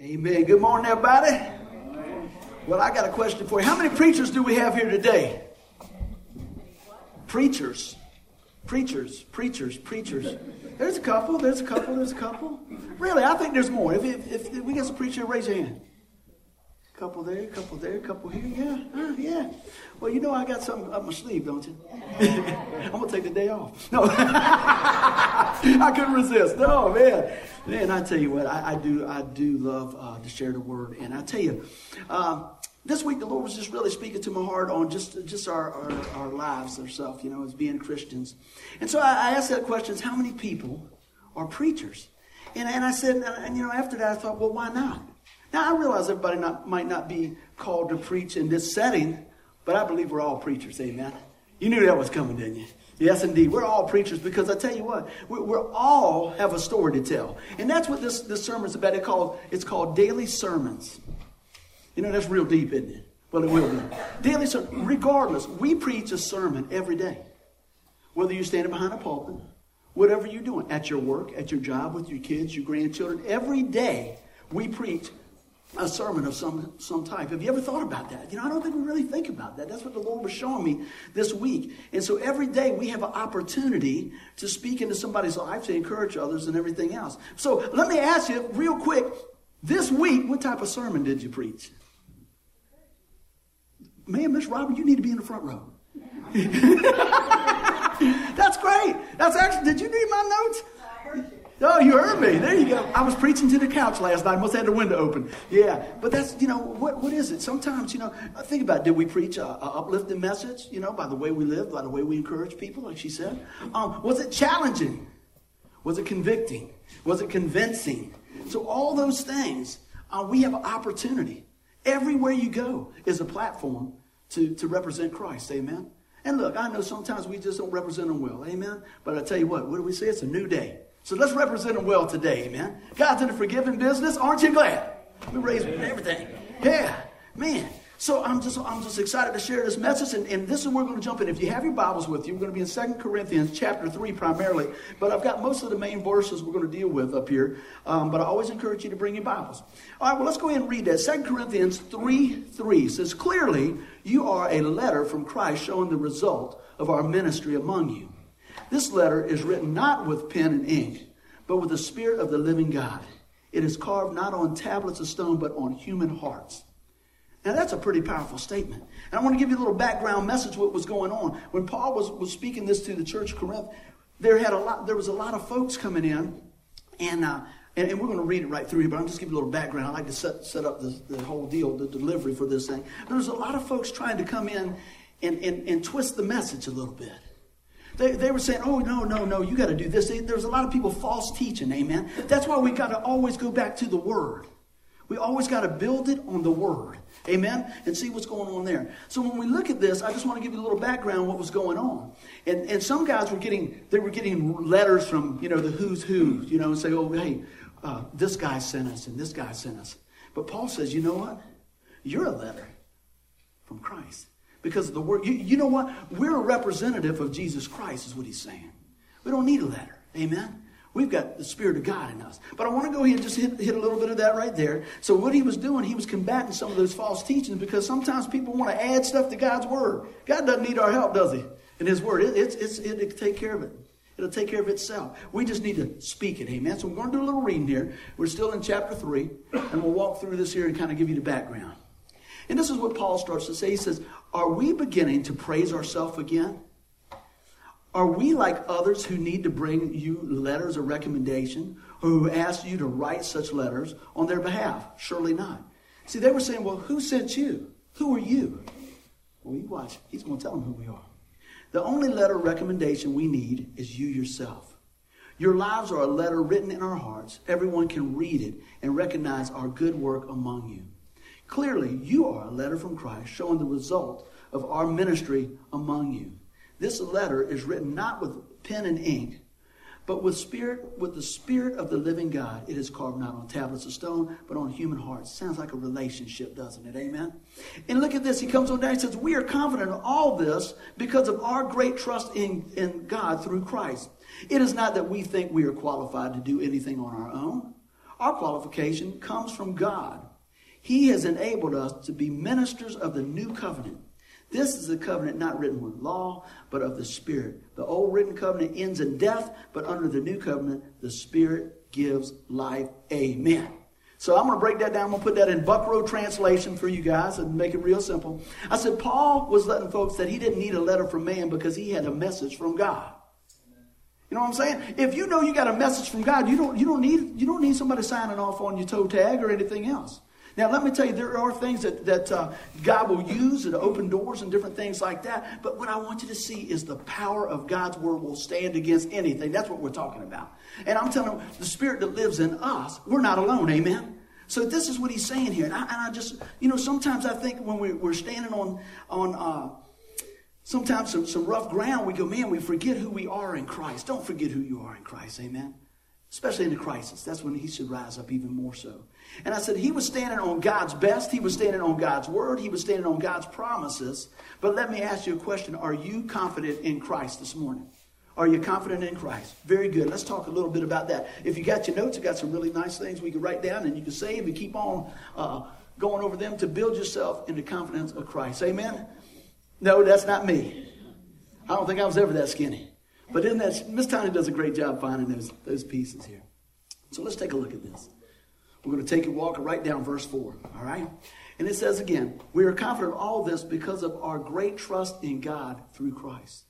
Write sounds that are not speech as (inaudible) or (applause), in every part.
Amen. Good morning, everybody. Well, I got a question for you. How many preachers do we have here today? Preachers. Preachers, preachers, preachers. There's a couple, there's a couple, there's a couple. Really, I think there's more. If, if, if we got some preacher, raise your hand. Couple there, couple there, couple here. Yeah, uh, yeah. Well, you know I got something up my sleeve, don't you? (laughs) I'm gonna take the day off. No, (laughs) I couldn't resist. No, man, man. I tell you what, I, I do, I do love uh, to share the word, and I tell you, um, this week the Lord was just really speaking to my heart on just just our our, our lives ourselves, you know, as being Christians. And so I, I asked that question: How many people are preachers? And and I said, and, and you know, after that I thought, well, why not? Now, I realize everybody not, might not be called to preach in this setting, but I believe we're all preachers. Amen. You knew that was coming, didn't you? Yes, indeed. We're all preachers because I tell you what, we we all have a story to tell. And that's what this, this sermon is about. It called, it's called Daily Sermons. You know, that's real deep, isn't it? Well, it will be. Daily sermon. Regardless, we preach a sermon every day. Whether you're standing behind a pulpit, whatever you're doing, at your work, at your job, with your kids, your grandchildren, every day we preach a sermon of some, some type. Have you ever thought about that? You know, I don't think we really think about that. That's what the Lord was showing me this week. And so every day we have an opportunity to speak into somebody's life, to encourage others, and everything else. So let me ask you real quick this week, what type of sermon did you preach? Man, Miss Robert, you need to be in the front row. (laughs) That's great. That's actually, did you read my notes? Oh, you heard me. There you go. I was preaching to the couch last night. Must have had the window open. Yeah, but that's you know what what is it? Sometimes you know think about. It. Did we preach a, a, uplifting message? You know, by the way we live, by the way we encourage people, like she said. Um, was it challenging? Was it convicting? Was it convincing? So all those things, uh, we have an opportunity. Everywhere you go is a platform to to represent Christ. Amen. And look, I know sometimes we just don't represent him well. Amen. But I tell you what, what do we say? It's a new day. So let's represent him well today, man. God's in the forgiving business. Aren't you glad? We raise everything. Yeah, man. So I'm just I'm just excited to share this message, and, and this is where we're going to jump in. If you have your Bibles with you, we're going to be in Second Corinthians chapter 3 primarily, but I've got most of the main verses we're going to deal with up here. Um, but I always encourage you to bring your Bibles. All right, well, let's go ahead and read that. Second Corinthians 3 3 says, Clearly, you are a letter from Christ showing the result of our ministry among you. This letter is written not with pen and ink, but with the Spirit of the living God. It is carved not on tablets of stone, but on human hearts. Now that's a pretty powerful statement. And I want to give you a little background message what was going on. When Paul was, was speaking this to the church of Corinth, there had a lot there was a lot of folks coming in, and uh, and, and, we're going to read it right through here, but I'm just give you a little background. I like to set, set up the, the whole deal, the delivery for this thing. There was a lot of folks trying to come in and, and, and twist the message a little bit. They, they were saying, oh, no, no, no, you got to do this. There's a lot of people false teaching, amen. That's why we got to always go back to the Word. We always got to build it on the Word, amen, and see what's going on there. So when we look at this, I just want to give you a little background what was going on. And, and some guys were getting, they were getting letters from, you know, the who's who, you know, and say, oh, hey, uh, this guy sent us and this guy sent us. But Paul says, you know what? You're a letter from Christ because of the word. You, you know what? We're a representative of Jesus Christ, is what he's saying. We don't need a letter. Amen? We've got the Spirit of God in us. But I want to go ahead and just hit, hit a little bit of that right there. So, what he was doing, he was combating some of those false teachings because sometimes people want to add stuff to God's Word. God doesn't need our help, does he? In His Word. It, it's, it's, it'll take care of it. It'll take care of itself. We just need to speak it. Amen. So, we're going to do a little reading here. We're still in chapter 3, and we'll walk through this here and kind of give you the background. And this is what Paul starts to say. He says, Are we beginning to praise ourselves again? Are we like others who need to bring you letters of recommendation or who ask you to write such letters on their behalf? Surely not. See, they were saying, Well, who sent you? Who are you? Well, you watch. He's going to tell them who we are. The only letter of recommendation we need is you yourself. Your lives are a letter written in our hearts. Everyone can read it and recognize our good work among you. Clearly, you are a letter from Christ showing the result of our ministry among you. This letter is written not with pen and ink, but with spirit, with the spirit of the living God. It is carved not on tablets of stone, but on human hearts. Sounds like a relationship, doesn't it? Amen. And look at this. He comes on down. He says, "We are confident in all this because of our great trust in, in God through Christ. It is not that we think we are qualified to do anything on our own." Our qualification comes from God. He has enabled us to be ministers of the new covenant. This is a covenant not written with law, but of the Spirit. The old written covenant ends in death, but under the new covenant, the Spirit gives life. Amen. So I'm going to break that down. I'm going to put that in Buckrow translation for you guys and make it real simple. I said Paul was letting folks that he didn't need a letter from man because he had a message from God. You know what I'm saying? If you know you got a message from God, you don't, you don't need you don't need somebody signing off on your toe tag or anything else. Now, let me tell you, there are things that, that uh, God will use and open doors and different things like that. But what I want you to see is the power of God's word will stand against anything. That's what we're talking about. And I'm telling you, the spirit that lives in us, we're not alone. Amen. So this is what he's saying here. And I, and I just, you know, sometimes I think when we, we're standing on, on, uh, sometimes some, some rough ground, we go, man, we forget who we are in Christ. Don't forget who you are in Christ. Amen. Especially in the crisis. That's when he should rise up even more so. And I said, he was standing on God's best. He was standing on God's word. He was standing on God's promises. But let me ask you a question. Are you confident in Christ this morning? Are you confident in Christ? Very good. Let's talk a little bit about that. If you got your notes, you got some really nice things we can write down and you can save and keep on uh, going over them to build yourself in the confidence of Christ. Amen? No, that's not me. I don't think I was ever that skinny. But in that, Miss Tiny does a great job finding those, those pieces here. So let's take a look at this. We're going to take a walk right down verse 4. All right? And it says again, we are confident of all this because of our great trust in God through Christ.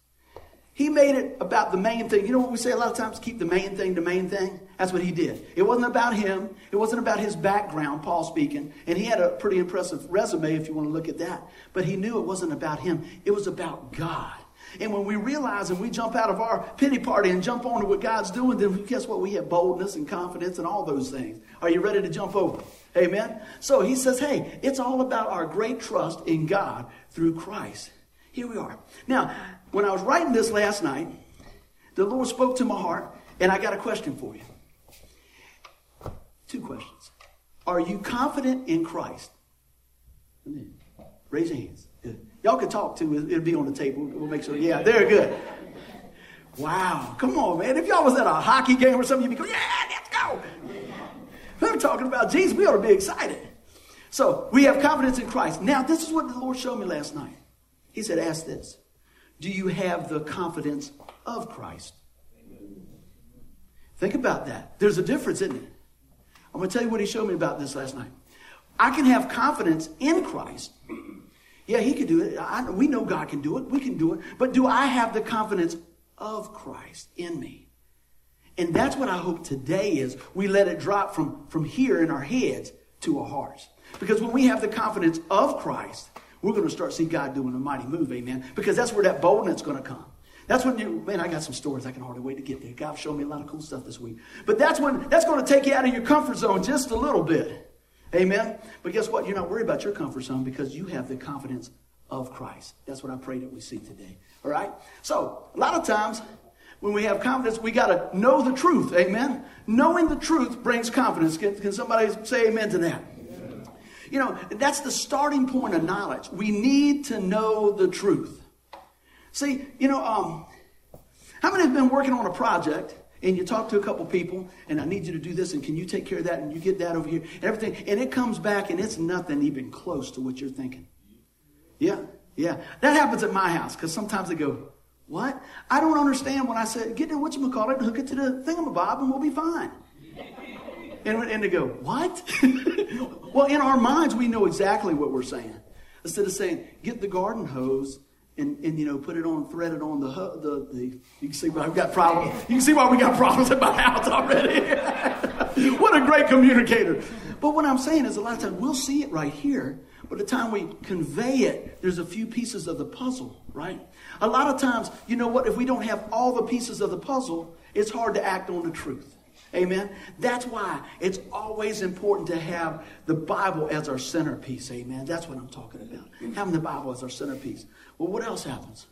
He made it about the main thing. You know what we say a lot of times? Keep the main thing the main thing. That's what he did. It wasn't about him. It wasn't about his background, Paul speaking. And he had a pretty impressive resume if you want to look at that. But he knew it wasn't about him. It was about God. And when we realize and we jump out of our pity party and jump on to what God's doing, then guess what? We have boldness and confidence and all those things. Are you ready to jump over? Amen? So he says, hey, it's all about our great trust in God through Christ. Here we are. Now, when I was writing this last night, the Lord spoke to my heart, and I got a question for you. Two questions. Are you confident in Christ? Amen. Raise your hands. Y'all can talk too. It'll be on the table. We'll make sure. Yeah, they're good. Wow. Come on, man. If y'all was at a hockey game or something, you'd be going, yeah, let's go. We're talking about Jesus. We ought to be excited. So we have confidence in Christ. Now, this is what the Lord showed me last night. He said, ask this. Do you have the confidence of Christ? Think about that. There's a difference, isn't it? I'm going to tell you what he showed me about this last night. I can have confidence in Christ yeah, he could do it. I, we know God can do it. We can do it. But do I have the confidence of Christ in me? And that's what I hope today is we let it drop from, from here in our heads to our hearts. Because when we have the confidence of Christ, we're going to start seeing God doing a mighty move, amen. Because that's where that boldness is going to come. That's when you, man, I got some stories. I can hardly wait to get there. God showed me a lot of cool stuff this week. But that's when, that's going to take you out of your comfort zone just a little bit. Amen? But guess what? You're not worried about your comfort zone because you have the confidence of Christ. That's what I pray that we see today. All right? So, a lot of times when we have confidence, we got to know the truth. Amen? Knowing the truth brings confidence. Can, can somebody say amen to that? You know, that's the starting point of knowledge. We need to know the truth. See, you know, um, how many have been working on a project and you talk to a couple people, and I need you to do this, and can you take care of that, and you get that over here, and everything, and it comes back, and it's nothing even close to what you're thinking. Yeah, yeah. That happens at my house, because sometimes they go, what? I don't understand when I said, get to what you call it, hook it to the thingamabob, and we'll be fine. And, and they go, what? (laughs) well, in our minds, we know exactly what we're saying. Instead of saying, get the garden hose and, and you know put it on, thread it on the the, the you can see why we got problems. You can see why we got problems in my house already. (laughs) what a great communicator! But what I'm saying is, a lot of times we'll see it right here, but the time we convey it, there's a few pieces of the puzzle, right? A lot of times, you know what? If we don't have all the pieces of the puzzle, it's hard to act on the truth. Amen. That's why it's always important to have the Bible as our centerpiece. Amen. That's what I'm talking about. Mm-hmm. Having the Bible as our centerpiece. Well, what else happens?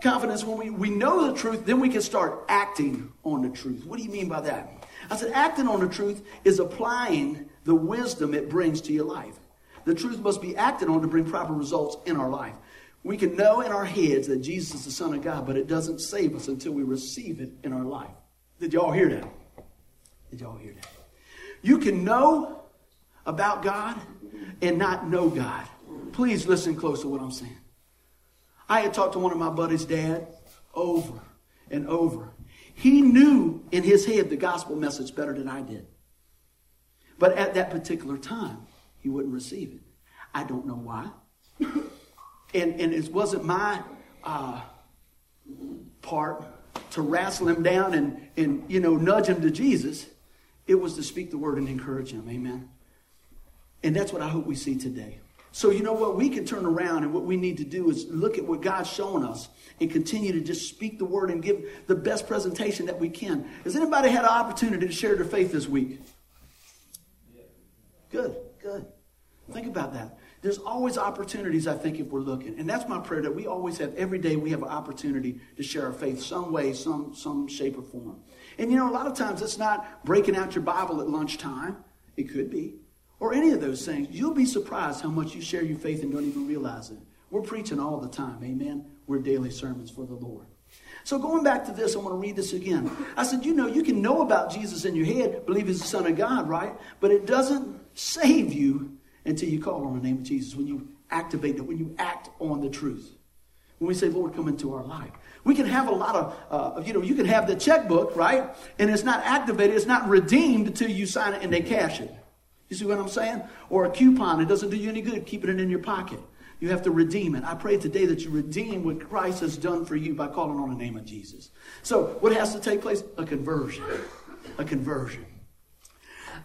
Confidence, when we, we know the truth, then we can start acting on the truth. What do you mean by that? I said, acting on the truth is applying the wisdom it brings to your life. The truth must be acted on to bring proper results in our life. We can know in our heads that Jesus is the Son of God, but it doesn't save us until we receive it in our life. Did y'all hear that? Did y'all hear that? You can know about God and not know God. Please listen close to what I'm saying. I had talked to one of my buddies' dad over and over. He knew in his head the gospel message better than I did. But at that particular time, he wouldn't receive it. I don't know why. and, and it wasn't my uh, part to wrestle him down and, and, you know, nudge him to Jesus. It was to speak the word and encourage him. Amen. And that's what I hope we see today. So, you know what? We can turn around, and what we need to do is look at what God's shown us and continue to just speak the word and give the best presentation that we can. Has anybody had an opportunity to share their faith this week? Good, good. Think about that. There's always opportunities, I think, if we're looking. And that's my prayer that we always have, every day, we have an opportunity to share our faith some way, some, some shape or form. And you know, a lot of times it's not breaking out your Bible at lunchtime. It could be. Or any of those things. You'll be surprised how much you share your faith and don't even realize it. We're preaching all the time. Amen. We're daily sermons for the Lord. So going back to this, I want to read this again. I said, you know, you can know about Jesus in your head, believe he's the Son of God, right? But it doesn't save you until you call on the name of Jesus, when you activate it, when you act on the truth. When we say, Lord, come into our life. We can have a lot of, uh, you know, you can have the checkbook, right? And it's not activated, it's not redeemed until you sign it and they cash it. You see what I'm saying? Or a coupon, it doesn't do you any good keeping it in your pocket. You have to redeem it. I pray today that you redeem what Christ has done for you by calling on the name of Jesus. So, what has to take place? A conversion. A conversion.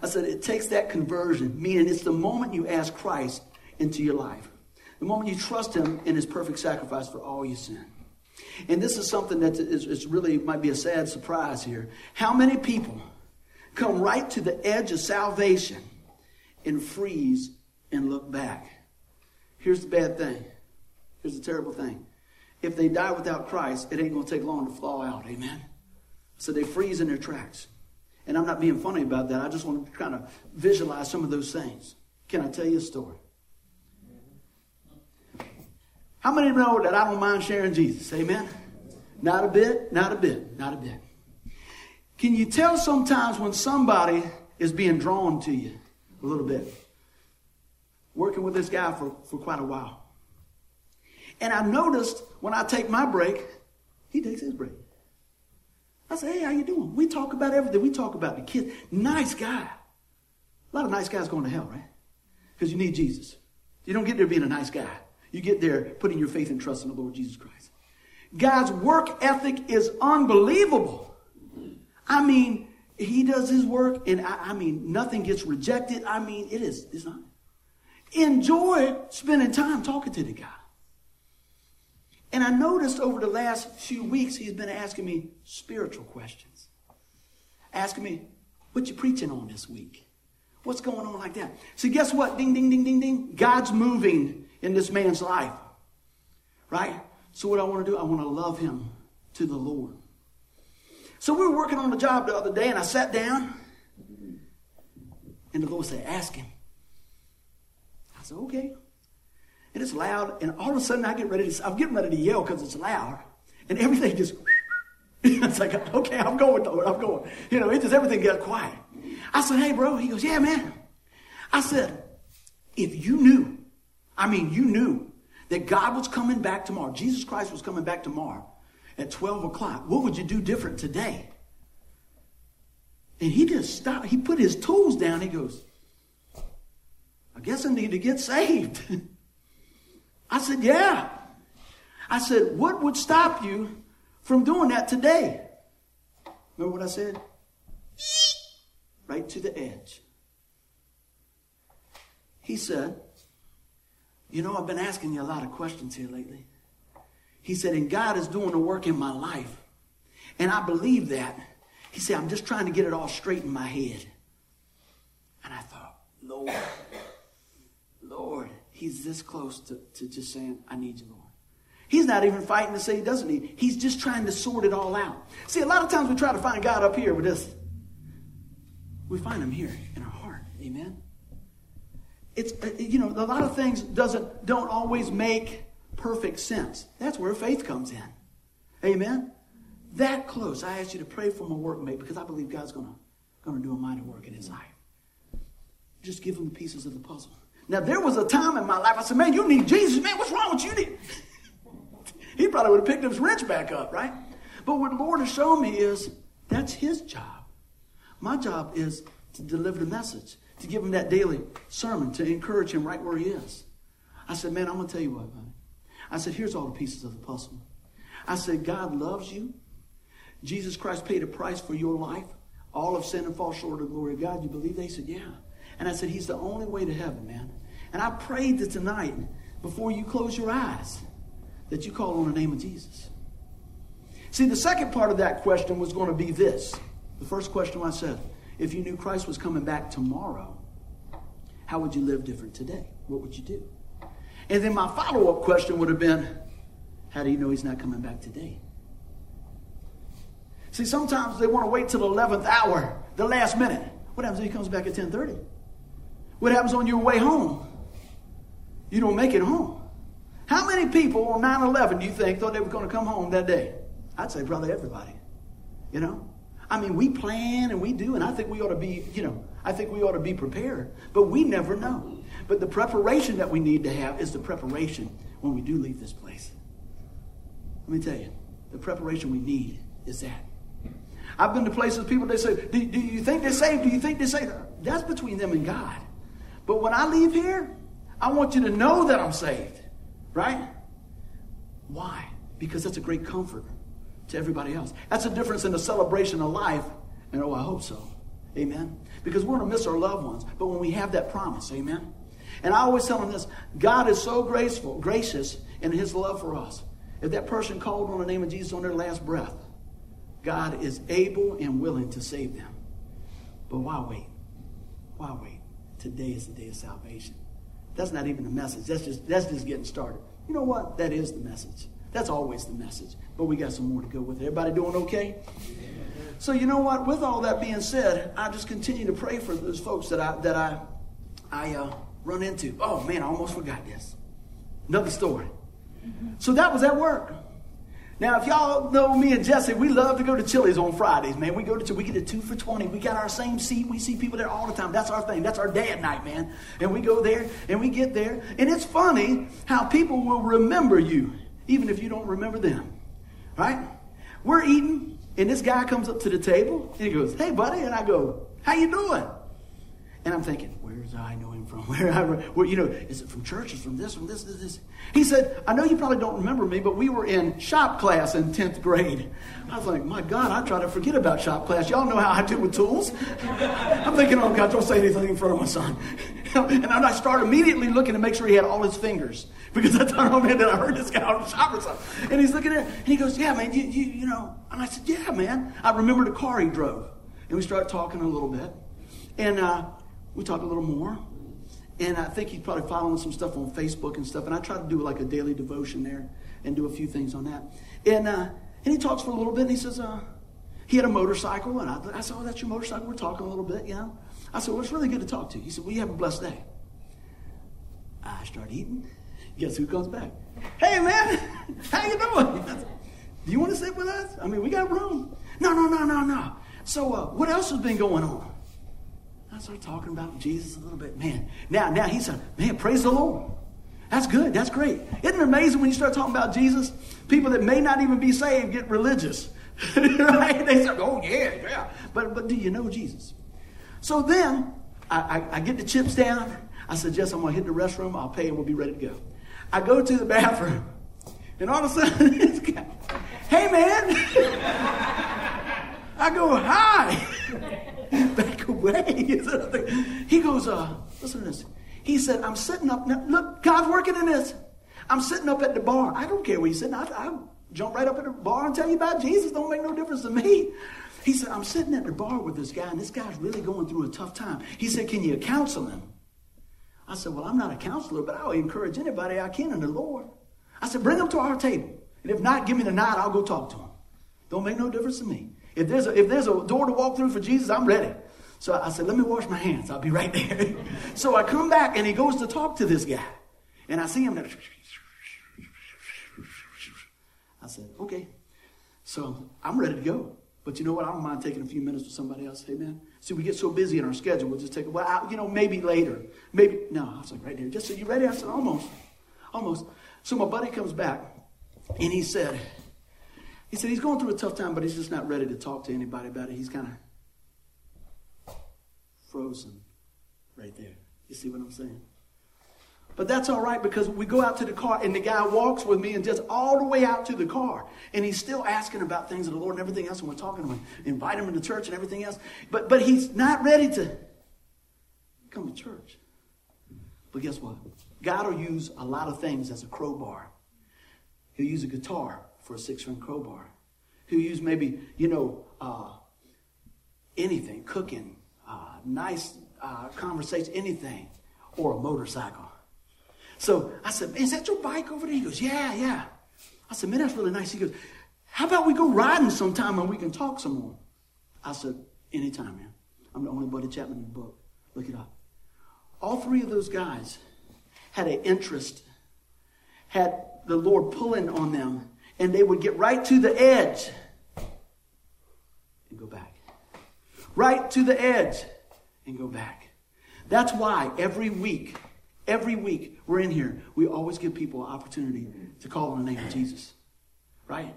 I said it takes that conversion, meaning it's the moment you ask Christ into your life, the moment you trust Him in His perfect sacrifice for all your sin. And this is something that is, is really might be a sad surprise here. How many people come right to the edge of salvation and freeze and look back? Here's the bad thing. Here's the terrible thing. If they die without Christ, it ain't going to take long to fall out. Amen. So they freeze in their tracks. And I'm not being funny about that. I just want to kind of visualize some of those things. Can I tell you a story? How many know that I don't mind sharing Jesus? Amen? Not a bit, not a bit, not a bit. Can you tell sometimes when somebody is being drawn to you a little bit? Working with this guy for, for quite a while. And I noticed when I take my break, he takes his break. I say, hey, how you doing? We talk about everything. We talk about the kids. Nice guy. A lot of nice guys going to hell, right? Because you need Jesus. You don't get there being a nice guy. You get there putting your faith and trust in the Lord Jesus Christ. God's work ethic is unbelievable. I mean, he does his work, and I, I mean, nothing gets rejected. I mean, it is, it's not. Enjoy spending time talking to the guy. And I noticed over the last few weeks, he's been asking me spiritual questions. Asking me, what you preaching on this week? What's going on like that? So guess what? Ding, ding, ding, ding, ding. God's moving in this man's life. Right? So what I want to do, I want to love him to the Lord. So we were working on the job the other day, and I sat down, and the Lord said, ask him. I said, okay and it's loud, and all of a sudden I get ready to, I'm getting ready to yell because it's loud, and everything just, (laughs) it's like, okay, I'm going, Lord, I'm going. You know, it just, everything got quiet. I said, hey, bro. He goes, yeah, man. I said, if you knew, I mean, you knew that God was coming back tomorrow, Jesus Christ was coming back tomorrow at 12 o'clock, what would you do different today? And he just stopped. He put his tools down. He goes, I guess I need to get saved. (laughs) I said, Yeah. I said, What would stop you from doing that today? Remember what I said? Right to the edge. He said, You know, I've been asking you a lot of questions here lately. He said, And God is doing the work in my life. And I believe that. He said, I'm just trying to get it all straight in my head. And I thought, Lord, Lord, he's this close to, to just saying, I need you, Lord. He's not even fighting to say he doesn't need. He's just trying to sort it all out. See, a lot of times we try to find God up here with this. We find him here in our heart. Amen. It's uh, you know, a lot of things doesn't don't always make perfect sense. That's where faith comes in. Amen. That close. I ask you to pray for my workmate because I believe God's gonna to do a mighty work in his life. Just give him the pieces of the puzzle. Now, there was a time in my life I said, Man, you need Jesus. Man, what's wrong with you? (laughs) he probably would have picked up his wrench back up, right? But what the Lord has shown me is that's his job. My job is to deliver the message, to give him that daily sermon, to encourage him right where he is. I said, Man, I'm going to tell you what, buddy. I said, Here's all the pieces of the puzzle. I said, God loves you. Jesus Christ paid a price for your life. All of sin and fall short of the glory of God. You believe They said, Yeah. And I said, He's the only way to heaven, man. And I prayed that tonight, before you close your eyes, that you call on the name of Jesus. See, the second part of that question was going to be this. The first question I said, if you knew Christ was coming back tomorrow, how would you live different today? What would you do? And then my follow up question would have been, how do you know he's not coming back today? See, sometimes they want to wait till the 11th hour, the last minute. What happens if he comes back at 1030? What happens on your way home? You don't make it home. How many people on 9 11 do you think thought they were going to come home that day? I'd say probably everybody. You know? I mean, we plan and we do, and I think we ought to be, you know, I think we ought to be prepared. But we never know. But the preparation that we need to have is the preparation when we do leave this place. Let me tell you, the preparation we need is that. I've been to places people they say, do, do you think they're saved? Do you think they're saved? That's between them and God. But when I leave here, I want you to know that I'm saved. Right? Why? Because that's a great comfort to everybody else. That's a difference in the celebration of life, and oh, I hope so. Amen. Because we're going to miss our loved ones, but when we have that promise, amen. And I always tell them this: God is so graceful, gracious in His love for us. If that person called on the name of Jesus on their last breath, God is able and willing to save them. But why wait? Why wait? Today is the day of salvation. That's not even the message. That's just that's just getting started. You know what? That is the message. That's always the message. But we got some more to go with it. Everybody doing okay? So you know what? With all that being said, I just continue to pray for those folks that I that I I uh, run into. Oh man, I almost forgot this. Another story. So that was at work. Now, if y'all know me and Jesse, we love to go to Chili's on Fridays, man. We go to we get a two for twenty. We got our same seat. We see people there all the time. That's our thing. That's our dad night, man. And we go there and we get there, and it's funny how people will remember you even if you don't remember them. Right? We're eating, and this guy comes up to the table and he goes, "Hey, buddy," and I go, "How you doing?" And I'm thinking, where's I know him from? (laughs) Where I, where, you know, is it from church? Is from this, from this, this, this? He said, I know you probably don't remember me, but we were in shop class in 10th grade. I was like, my God, I try to forget about shop class. Y'all know how I do with tools. (laughs) I'm thinking, oh God, don't say anything in front of my son. (laughs) and I start immediately looking to make sure he had all his fingers. Because I thought, oh man, did I heard this guy on the shop or something? And he's looking there, and he goes, yeah, man, you, you, you know. And I said, yeah, man. I remember the car he drove. And we started talking a little bit. And, uh, we talked a little more. And I think he's probably following some stuff on Facebook and stuff. And I try to do like a daily devotion there and do a few things on that. And, uh, and he talks for a little bit and he says, uh, he had a motorcycle. And I, I said, Oh, that's your motorcycle. We're talking a little bit, you know. I said, Well, it's really good to talk to you. He said, Well, you have a blessed day. I start eating. Guess who comes back? Hey, man, (laughs) how you doing? Do you want to sit with us? I mean, we got room. No, no, no, no, no. So, uh, what else has been going on? I started talking about Jesus a little bit. Man, now, now he said, man, praise the Lord. That's good. That's great. Isn't it amazing when you start talking about Jesus? People that may not even be saved get religious. (laughs) right? They say, oh, yeah, yeah. But, but do you know Jesus? So then I, I, I get the chips down. I suggest I'm going to hit the restroom. I'll pay and we'll be ready to go. I go to the bathroom. And all of a sudden, (laughs) this guy, hey, man. (laughs) I go, hi. (laughs) away. (laughs) he goes, uh, listen to this. He said, I'm sitting up. Now, look, God's working in this. I'm sitting up at the bar. I don't care where he's sitting. I, I jump right up at the bar and tell you about Jesus. Don't make no difference to me. He said, I'm sitting at the bar with this guy, and this guy's really going through a tough time. He said, Can you counsel him? I said, Well, I'm not a counselor, but I'll encourage anybody I can in the Lord. I said, Bring him to our table. And if not, give me the nod. I'll go talk to him. Don't make no difference to me. If there's, a, if there's a door to walk through for Jesus, I'm ready. So I said, let me wash my hands. I'll be right there. (laughs) so I come back and he goes to talk to this guy. And I see him there. I said, okay. So I'm ready to go. But you know what? I don't mind taking a few minutes with somebody else. Hey, man. See, we get so busy in our schedule, we'll just take, well, I, you know, maybe later. Maybe, no, I was like, right there. Just said, you ready? I said, almost. Almost. So my buddy comes back and he said, he said he's going through a tough time, but he's just not ready to talk to anybody about it. He's kind of frozen right there. You see what I'm saying? But that's all right because we go out to the car and the guy walks with me and just all the way out to the car. And he's still asking about things of the Lord and everything else. And we're talking to him, invite him into church and everything else. But, but he's not ready to come to church. But guess what? God will use a lot of things as a crowbar. He'll use a guitar for a six string crowbar. He'll use maybe, you know, uh, anything, cooking, nice uh, conversation, anything, or a motorcycle. So I said, Is that your bike over there? He goes, Yeah, yeah. I said, Man, that's really nice. He goes, How about we go riding sometime and we can talk some more? I said, Anytime, man. I'm the only Buddy Chapman in the book. Look it up. All three of those guys had an interest, had the Lord pulling on them, and they would get right to the edge and go back. Right to the edge and go back. That's why every week, every week we're in here, we always give people an opportunity to call on the name of Jesus. Right?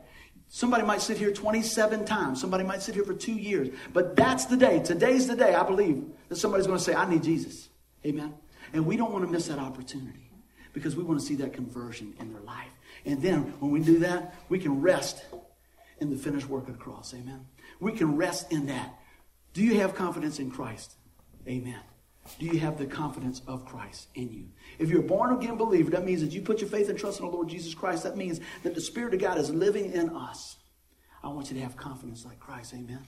Somebody might sit here 27 times. Somebody might sit here for two years. But that's the day. Today's the day, I believe, that somebody's going to say, I need Jesus. Amen. And we don't want to miss that opportunity because we want to see that conversion in their life. And then when we do that, we can rest in the finished work of the cross. Amen. We can rest in that. Do you have confidence in Christ? Amen. Do you have the confidence of Christ in you? If you're a born again believer, that means that you put your faith and trust in the Lord Jesus Christ. That means that the Spirit of God is living in us. I want you to have confidence like Christ. Amen.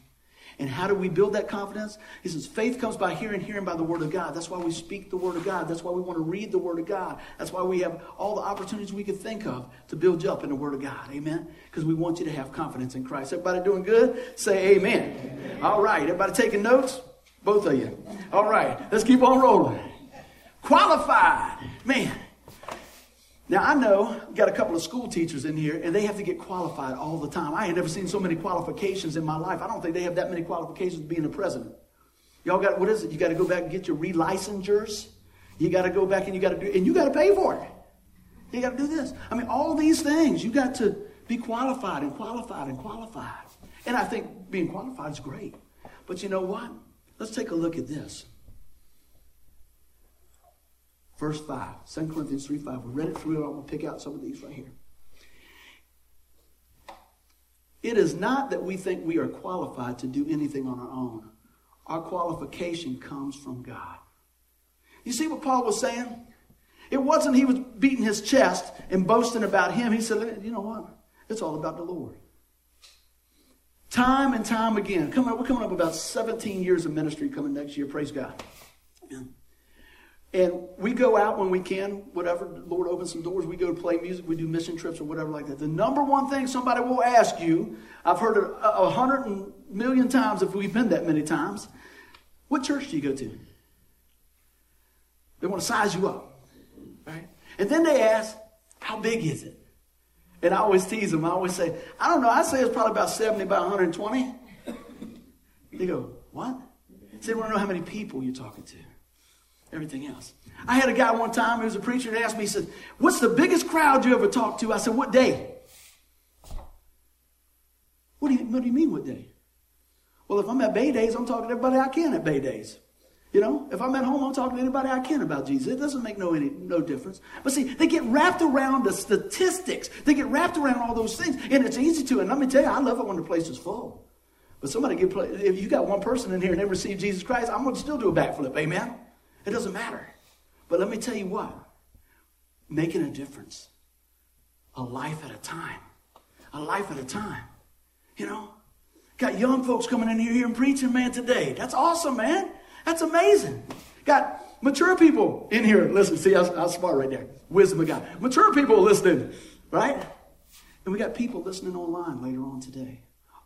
And how do we build that confidence? He says, faith comes by hearing, hearing by the Word of God. That's why we speak the Word of God. That's why we want to read the Word of God. That's why we have all the opportunities we can think of to build you up in the Word of God. Amen? Because we want you to have confidence in Christ. Everybody doing good? Say amen. amen. All right. Everybody taking notes? Both of you. All right. Let's keep on rolling. Qualified. Man. Now, I know got a couple of school teachers in here, and they have to get qualified all the time. I ain't never seen so many qualifications in my life. I don't think they have that many qualifications being a president. Y'all got, what is it? You got to go back and get your relicensures. You got to go back and you got to do, and you got to pay for it. You got to do this. I mean, all these things, you got to be qualified and qualified and qualified. And I think being qualified is great. But you know what? Let's take a look at this. Verse 5, 2 Corinthians 3 5. We read it through. I'm going to pick out some of these right here. It is not that we think we are qualified to do anything on our own. Our qualification comes from God. You see what Paul was saying? It wasn't he was beating his chest and boasting about him. He said, you know what? It's all about the Lord. Time and time again. Coming we're coming up about 17 years of ministry coming next year. Praise God. Amen. And we go out when we can, whatever, Lord opens some doors, we go to play music, we do mission trips or whatever like that. The number one thing somebody will ask you, I've heard it a, a hundred million times if we've been that many times, what church do you go to? They want to size you up, right? And then they ask, how big is it? And I always tease them. I always say, I don't know. I say it's probably about 70 by 120. They (laughs) go, what? They want to know how many people you're talking to everything else. I had a guy one time who was a preacher and asked me, he said, What's the biggest crowd you ever talked to? I said, What day? What do you, what do you mean, what day? Well, if I'm at Bay Days, I'm talking to everybody I can at Bay Days. You know, if I'm at home, I'm talking to anybody I can about Jesus. It doesn't make no any no difference. But see, they get wrapped around the statistics. They get wrapped around all those things, and it's easy to. And let me tell you, I love it when the place is full. But somebody get if you got one person in here and they receive Jesus Christ, I'm going to still do a backflip. Amen. It doesn't matter. But let me tell you what making a difference. A life at a time. A life at a time. You know? Got young folks coming in here and preaching, man, today. That's awesome, man. That's amazing. Got mature people in here. Listen, see, I was, smart right there. Wisdom of God. Mature people listening, right? And we got people listening online later on today,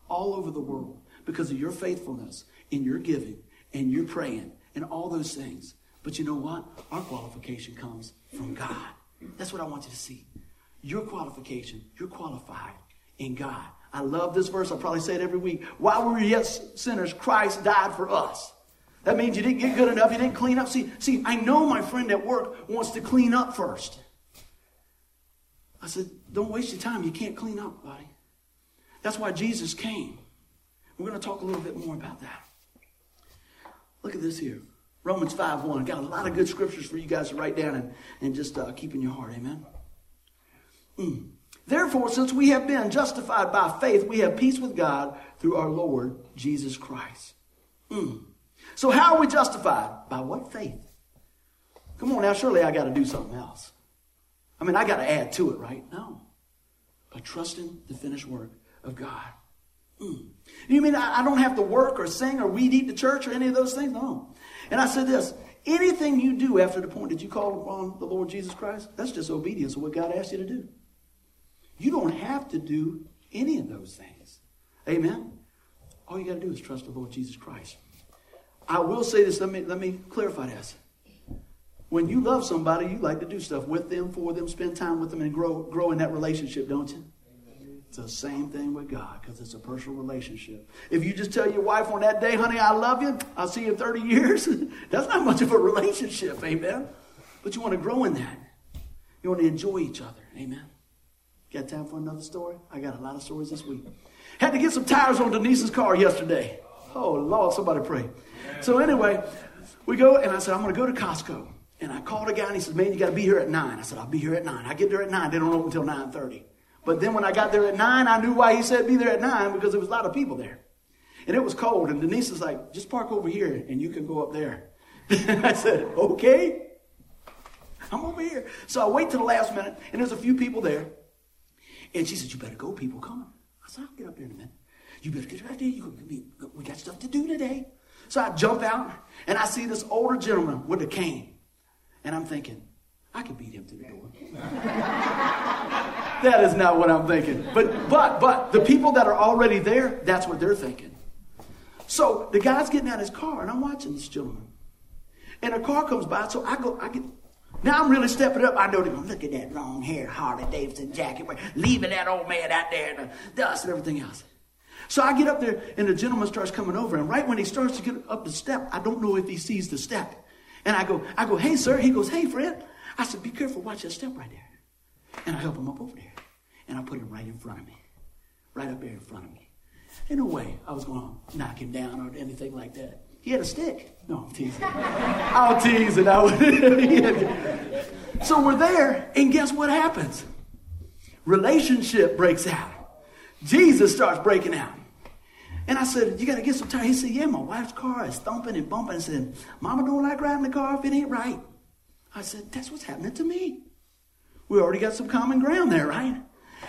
all over the world, because of your faithfulness and your giving and your praying and all those things. But you know what? Our qualification comes from God. That's what I want you to see. Your qualification, you're qualified in God. I love this verse. I probably say it every week. While we were yet sinners, Christ died for us. That means you didn't get good enough. You didn't clean up. See, see, I know my friend at work wants to clean up first. I said, don't waste your time. You can't clean up, buddy. That's why Jesus came. We're going to talk a little bit more about that. Look at this here. Romans 5 1. Got a lot of good scriptures for you guys to write down and, and just uh, keep in your heart. Amen. Mm. Therefore, since we have been justified by faith, we have peace with God through our Lord Jesus Christ. Mm. So, how are we justified? By what faith? Come on now, surely I got to do something else. I mean, I got to add to it, right? No. By trusting the finished work of God. Mm. You mean I, don't have to work or sing or weed eat the church or any of those things? No. And I said this anything you do after the point that you call upon the Lord Jesus Christ, that's just obedience to what God asked you to do. You don't have to do any of those things. Amen? All you got to do is trust the Lord Jesus Christ. I will say this, let me, let me clarify this. When you love somebody, you like to do stuff with them, for them, spend time with them, and grow, grow in that relationship, don't you? It's the same thing with God because it's a personal relationship. If you just tell your wife on that day, honey, I love you, I'll see you in 30 years, (laughs) that's not much of a relationship, amen? But you want to grow in that. You want to enjoy each other, amen? Got time for another story? I got a lot of stories this week. Had to get some tires on Denise's car yesterday. Oh, Lord, somebody pray. So, anyway, we go, and I said, I'm going to go to Costco. And I called a guy, and he said, Man, you got to be here at 9. I said, I'll be here at 9. I get there at 9. They don't open until 9.30. But then when I got there at 9, I knew why he said be there at 9 because there was a lot of people there. And it was cold. And Denise was like, just park over here and you can go up there. (laughs) I said, okay. I'm over here. So I wait to the last minute and there's a few people there. And she said, you better go, people coming. I said, I'll get up there in a minute. You better get right there. You, we got stuff to do today. So I jump out and I see this older gentleman with a cane. And I'm thinking, I could beat him to the door. that is not what I'm thinking. But but but the people that are already there, that's what they're thinking. So the guy's getting out of his car, and I'm watching this gentleman. And a car comes by, so I go, I get now I'm really stepping up. I know they're going, look at that long hair, Harley Davidson jacket, leaving that old man out there in the dust and everything else. So I get up there, and the gentleman starts coming over, and right when he starts to get up the step, I don't know if he sees the step. And I go, I go, hey, sir. He goes, hey, friend. I said, be careful, watch that step right there. And I help him up over there. And I put him right in front of me. Right up there in front of me. In no way I was going to knock him down or anything like that. He had a stick. No, I'm teasing. (laughs) I'll tease it. I (laughs) so we're there, and guess what happens? Relationship breaks out. Jesus starts breaking out. And I said, You got to get some tires. He said, Yeah, my wife's car is thumping and bumping. I said, Mama don't like riding the car if it ain't right. I said, That's what's happening to me. We already got some common ground there, right?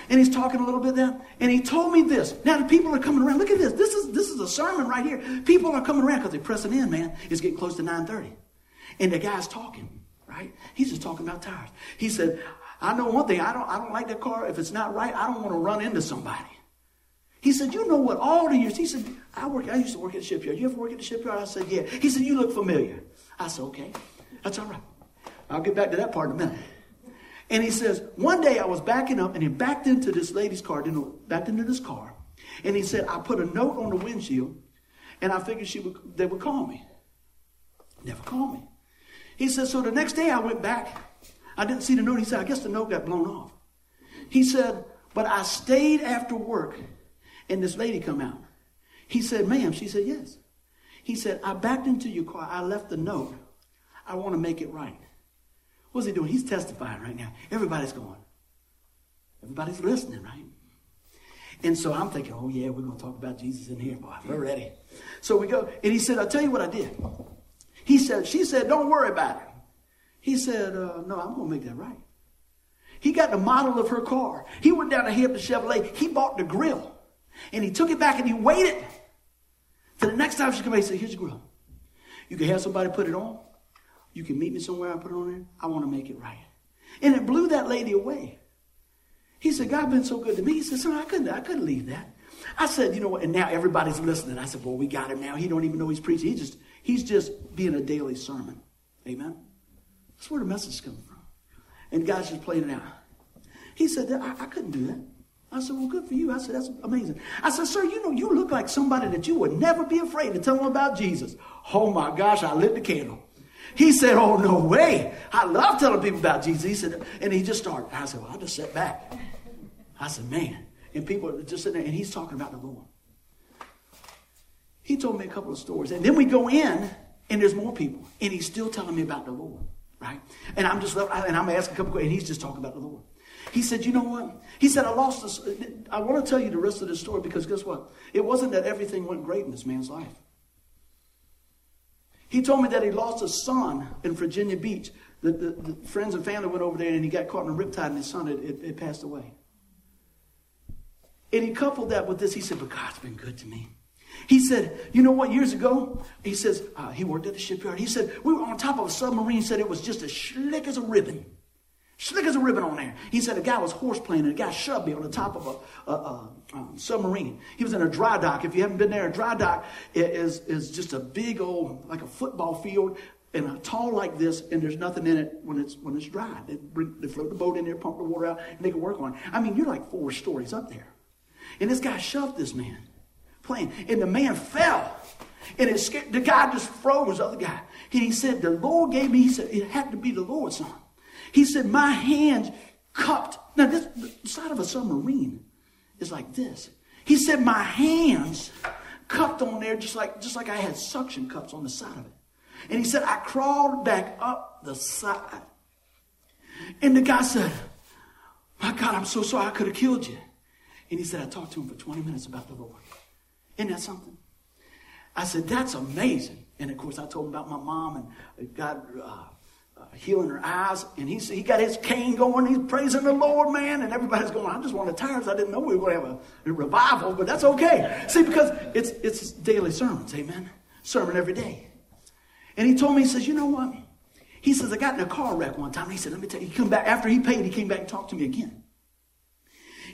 And he's talking a little bit there, and he told me this. Now the people are coming around. Look at this. This is this is a sermon right here. People are coming around because they're pressing in, man. It's getting close to 9:30. And the guy's talking, right? He's just talking about tires. He said, I know one thing, I don't I don't like that car. If it's not right, I don't want to run into somebody. He said, You know what? All the years. He said, I work, I used to work at the shipyard. You ever work at the shipyard? I said, Yeah. He said, You look familiar. I said, Okay. That's all right. I'll get back to that part in a minute. And he says, one day I was backing up and he backed into this lady's car, backed into this car. And he said, I put a note on the windshield and I figured she would, they would call me. Never called me. He said, so the next day I went back. I didn't see the note. He said, I guess the note got blown off. He said, but I stayed after work and this lady come out. He said, ma'am. She said, yes. He said, I backed into your car. I left the note. I want to make it right. What's he doing? He's testifying right now. Everybody's going. Everybody's listening, right? And so I'm thinking, oh, yeah, we're going to talk about Jesus in here, boy. We're ready. So we go, and he said, I'll tell you what I did. He said, she said, don't worry about it. He said, uh, no, I'm going to make that right. He got the model of her car. He went down to hit the Chevrolet. He bought the grill. And he took it back and he waited. Till the next time she comes, he said, here's the grill. You can have somebody put it on. You can meet me somewhere, I put it on there. I want to make it right. And it blew that lady away. He said, "God's been so good to me. He said, son, I couldn't, I couldn't leave that. I said, you know what? And now everybody's listening. I said, well, we got him now. He don't even know he's preaching. He's just, he's just being a daily sermon. Amen. That's where the message coming from. And God's just playing it out. He said, I, I couldn't do that. I said, well, good for you. I said, that's amazing. I said, sir, you know, you look like somebody that you would never be afraid to tell them about Jesus. Oh my gosh, I lit the candle. He said, oh, no way. I love telling people about Jesus. He said, and he just started. I said, well, I just sat back. I said, man. And people are just sitting there, and he's talking about the Lord. He told me a couple of stories. And then we go in, and there's more people. And he's still telling me about the Lord, right? And I'm just, and I'm asking a couple questions, and he's just talking about the Lord. He said, You know what? He said, I lost this. I want to tell you the rest of the story because guess what? It wasn't that everything went great in this man's life. He told me that he lost a son in Virginia Beach. The, the, the friends and family went over there and he got caught in a riptide and his son had, passed away. And he coupled that with this. He said, But God's been good to me. He said, You know what? Years ago, he says, uh, he worked at the shipyard. He said, We were on top of a submarine. He said it was just as slick as a ribbon. Slick as a ribbon on there. He said a guy was horseplaying and a guy shoved me on the top of a, a, a, a, submarine. He was in a dry dock. If you haven't been there, a dry dock is, is just a big old, like a football field and a tall like this, and there's nothing in it when it's when it's dry. They, bring, they float the boat in there, pump the water out, and they can work on it. I mean, you're like four stories up there. And this guy shoved this man playing, and the man fell. And it scared, the guy just froze, the other guy. And he said, The Lord gave me, he said, it had to be the Lord's son. He said, My hands cupped. Now, this the side of a submarine is like this. He said, My hands cupped on there just like, just like I had suction cups on the side of it. And he said, I crawled back up the side. And the guy said, My God, I'm so sorry I could have killed you. And he said, I talked to him for 20 minutes about the Lord. Isn't that something? I said, That's amazing. And of course, I told him about my mom and God uh, healing her eyes. And he, he got his cane going. He's praising the Lord, man. And everybody's going, I'm just wanted tires. I didn't know we were going to have a, a revival, but that's okay. See, because it's, it's daily sermons, amen? Sermon every day. And he told me, he says, you know what? He says, I got in a car wreck one time. And He said, let me tell you, he come back, after he paid, he came back and talked to me again.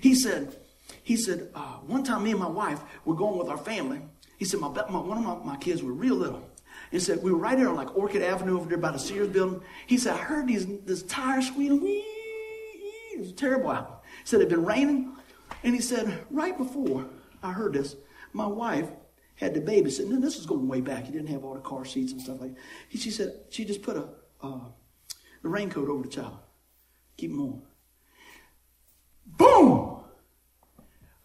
He said, he said, uh, one time me and my wife were going with our family. He said, my, my one of my, my kids were real little. He said, we were right there on like Orchid Avenue over there by the Sears building. He said, I heard these, this tire squealing. It was a terrible album. He said, it had been raining. And he said, right before I heard this, my wife had the baby sitting. And this was going way back. He didn't have all the car seats and stuff like that. He, she said, she just put a, uh, a raincoat over the child. Keep him warm. Boom!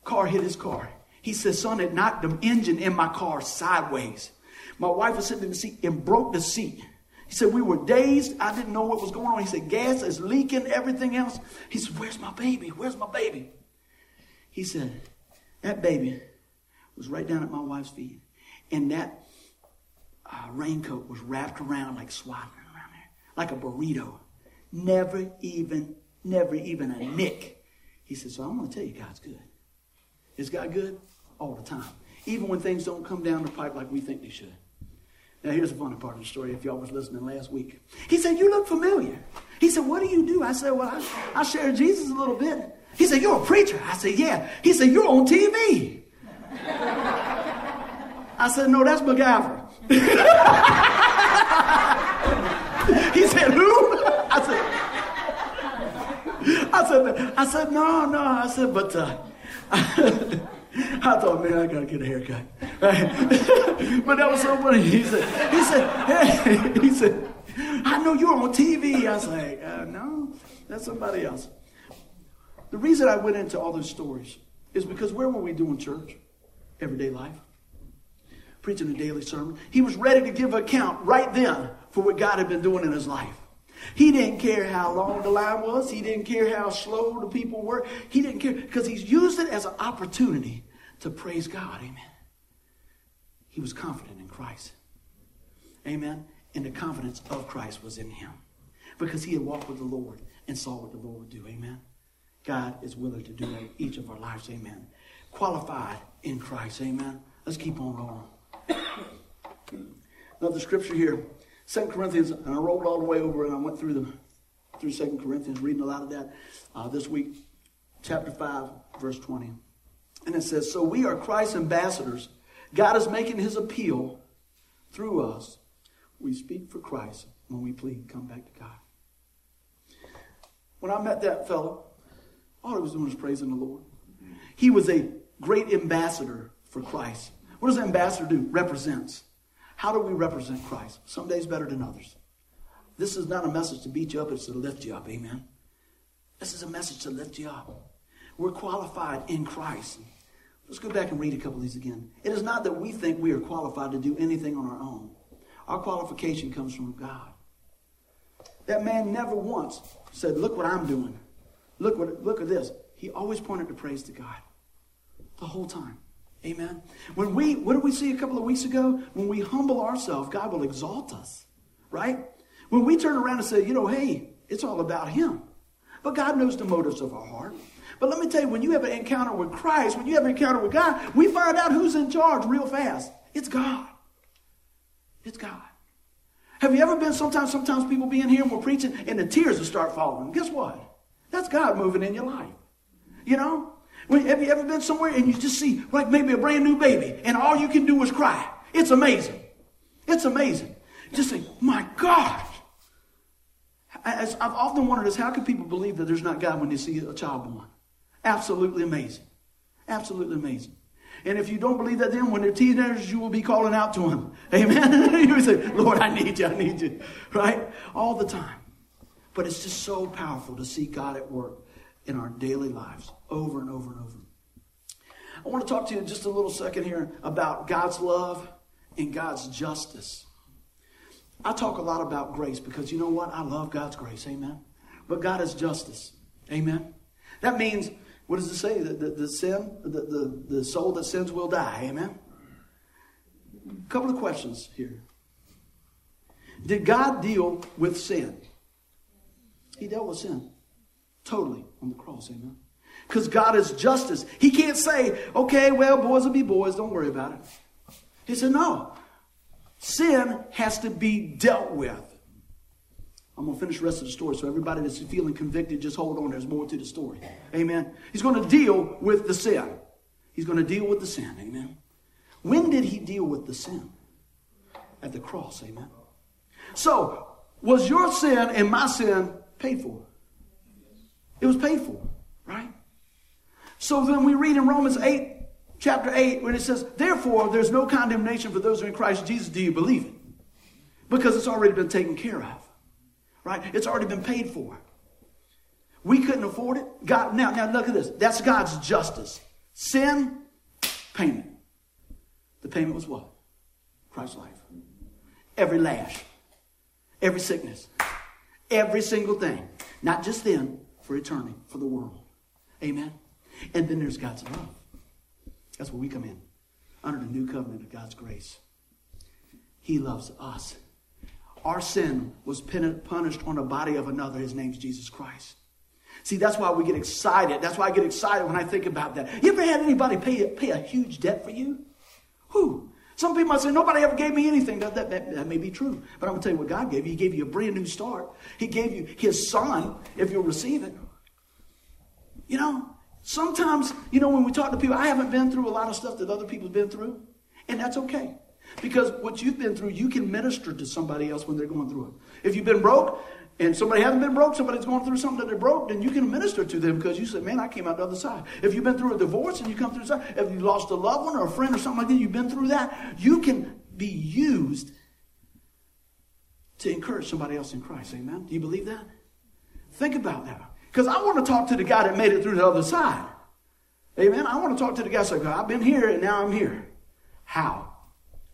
Car hit his car. He said, son, it knocked the engine in my car sideways. My wife was sitting in the seat and broke the seat. He said, We were dazed. I didn't know what was going on. He said, Gas is leaking, everything else. He said, Where's my baby? Where's my baby? He said, That baby was right down at my wife's feet. And that uh, raincoat was wrapped around like swaddling around there, like a burrito. Never even, never even a nick. He said, So I'm going to tell you, God's good. Is God good? All the time. Even when things don't come down the pipe like we think they should. Now, here's the funny part of the story if y'all was listening last week. He said, You look familiar. He said, What do you do? I said, Well, I, I share Jesus a little bit. He said, You're a preacher. I said, Yeah. He said, You're on TV. I said, No, that's MacGyver. (laughs) he said, Who? I said, I said, I said, no, no. I said, but uh, (laughs) I thought, man, I gotta get a haircut. (laughs) but that was so funny. He said, he said, hey, (laughs) he said, I know you're on TV. I was like, uh, no, that's somebody else. The reason I went into all those stories is because where were we doing church? Everyday life. Preaching a daily sermon. He was ready to give account right then for what God had been doing in his life. He didn't care how long the line was. He didn't care how slow the people were. He didn't care because he's used it as an opportunity to praise God. Amen. He was confident in Christ. Amen. And the confidence of Christ was in him because he had walked with the Lord and saw what the Lord would do. Amen. God is willing to do in each of our lives. Amen. Qualified in Christ. Amen. Let's keep on rolling. (coughs) Another scripture here. Second Corinthians, and I rolled all the way over and I went through the through Second Corinthians, reading a lot of that uh, this week. Chapter 5, verse 20. And it says, So we are Christ's ambassadors. God is making his appeal through us. We speak for Christ when we plead, come back to God. When I met that fellow, all he was doing was praising the Lord. He was a great ambassador for Christ. What does an ambassador do? Represents. How do we represent Christ? Some days better than others. This is not a message to beat you up, it's to lift you up. Amen. This is a message to lift you up. We're qualified in Christ. Let's go back and read a couple of these again. It is not that we think we are qualified to do anything on our own. Our qualification comes from God. That man never once said, Look what I'm doing. Look what look at this. He always pointed to praise to God. The whole time. Amen. When we what did we see a couple of weeks ago? When we humble ourselves, God will exalt us. Right? When we turn around and say, you know, hey, it's all about him. But God knows the motives of our heart. But let me tell you, when you have an encounter with Christ, when you have an encounter with God, we find out who's in charge real fast. It's God. It's God. Have you ever been sometimes, sometimes people be in here and we're preaching and the tears will start falling. Guess what? That's God moving in your life. You know? When, have you ever been somewhere and you just see like maybe a brand new baby and all you can do is cry? It's amazing. It's amazing. Just say, my God. As I've often wondered is how can people believe that there's not God when they see a child born? Absolutely amazing. Absolutely amazing. And if you don't believe that, then when they're teenagers, you will be calling out to Him. Amen. (laughs) you say, Lord, I need you. I need you. Right? All the time. But it's just so powerful to see God at work in our daily lives over and over and over. I want to talk to you just a little second here about God's love and God's justice. I talk a lot about grace because you know what? I love God's grace. Amen. But God is justice. Amen. That means what does it say? The, the, the sin, the, the, the soul that sins will die. Amen? A couple of questions here. Did God deal with sin? He dealt with sin totally on the cross. Amen? Because God is justice. He can't say, okay, well, boys will be boys, don't worry about it. He said, no. Sin has to be dealt with. I'm going to finish the rest of the story. So everybody that's feeling convicted, just hold on. There's more to the story. Amen. He's going to deal with the sin. He's going to deal with the sin. Amen. When did he deal with the sin? At the cross. Amen. So, was your sin and my sin paid for? It was paid for, right? So then we read in Romans 8, chapter 8, when it says, Therefore, there's no condemnation for those who are in Christ Jesus. Do you believe it? Because it's already been taken care of right? It's already been paid for. We couldn't afford it. God, now, now look at this. That's God's justice. Sin, payment. The payment was what? Christ's life. Every lash, every sickness, every single thing. Not just then, for eternity, for the world. Amen. And then there's God's love. That's where we come in. Under the new covenant of God's grace. He loves us our sin was punished on the body of another. His name's Jesus Christ. See, that's why we get excited. That's why I get excited when I think about that. You ever had anybody pay, pay a huge debt for you? Who? Some people might say, nobody ever gave me anything. That, that, that, that may be true. But I'm going to tell you what God gave you. He gave you a brand new start. He gave you his son, if you'll receive it. You know, sometimes, you know, when we talk to people, I haven't been through a lot of stuff that other people have been through. And that's okay. Because what you've been through, you can minister to somebody else when they're going through it. If you've been broke and somebody hasn't been broke, somebody's going through something that they're broke, then you can minister to them because you said, Man, I came out the other side. If you've been through a divorce and you come through the side, if you lost a loved one or a friend or something like that, you've been through that, you can be used to encourage somebody else in Christ. Amen? Do you believe that? Think about that. Because I want to talk to the guy that made it through the other side. Amen? I want to talk to the guy saying, I've been here and now I'm here. How?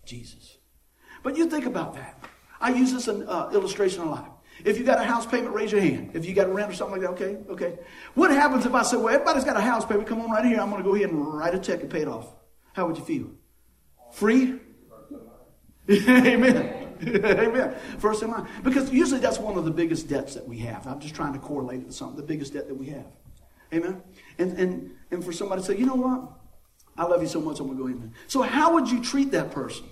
Jesus. But you think about that. I use this in uh, illustration a lot. If you got a house payment, raise your hand. If you got a rent or something like that, okay, okay. What happens if I say, well, everybody's got a house payment, come on right here, I'm going to go ahead and write a check and pay it off? How would you feel? Free? (laughs) Amen. (laughs) Amen. First in line. Because usually that's one of the biggest debts that we have. I'm just trying to correlate it to something, the biggest debt that we have. Amen. And and and for somebody to say, you know what? I love you so much, I'm going to go in So, how would you treat that person?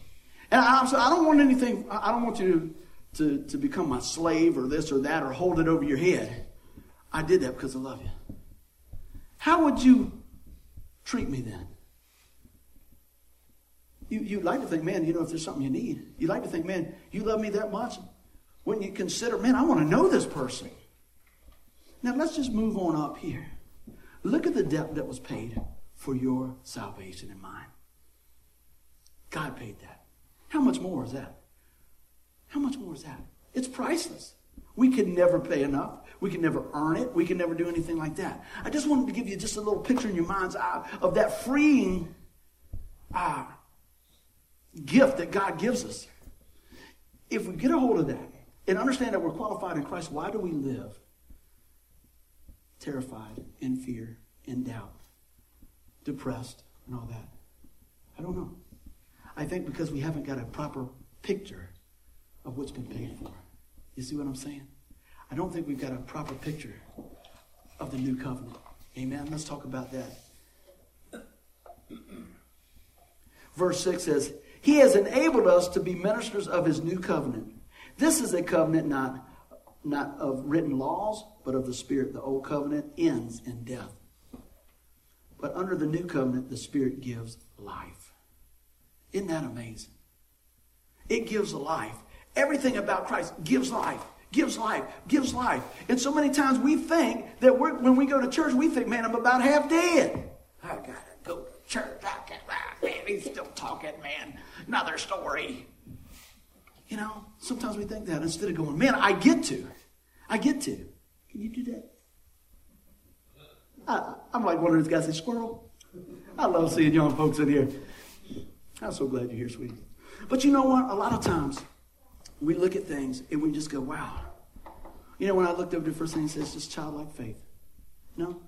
And I, I don't want anything, I don't want you to, to become my slave or this or that or hold it over your head. I did that because I love you. How would you treat me then? You, you'd like to think, man, you know, if there's something you need, you'd like to think, man, you love me that much? When you consider, man, I want to know this person. Now, let's just move on up here. Look at the debt that was paid for your salvation and mine. God paid that. How much more is that? How much more is that? It's priceless. We can never pay enough. We can never earn it. We can never do anything like that. I just wanted to give you just a little picture in your mind's eye of that freeing uh, gift that God gives us. If we get a hold of that and understand that we're qualified in Christ, why do we live terrified, in fear, in doubt, depressed, and all that? I don't know. I think because we haven't got a proper picture of what's been paid for. You see what I'm saying? I don't think we've got a proper picture of the new covenant. Amen. Let's talk about that. Verse 6 says, He has enabled us to be ministers of His new covenant. This is a covenant not, not of written laws, but of the Spirit. The old covenant ends in death. But under the new covenant, the Spirit gives life. Isn't that amazing? It gives life. Everything about Christ gives life gives life, gives life. And so many times we think that when we go to church, we think, man, I'm about half dead. I gotta go to church. I can't, ah, man, he's still talking, man. Another story. You know, sometimes we think that instead of going, man, I get to. I get to. Can you do that? I, I'm like one of those guys that squirrel. I love seeing young folks in here. I'm so glad you're here, sweetie. But you know what? A lot of times we look at things and we just go, wow. You know, when I looked over the first thing it says, just childlike faith. No?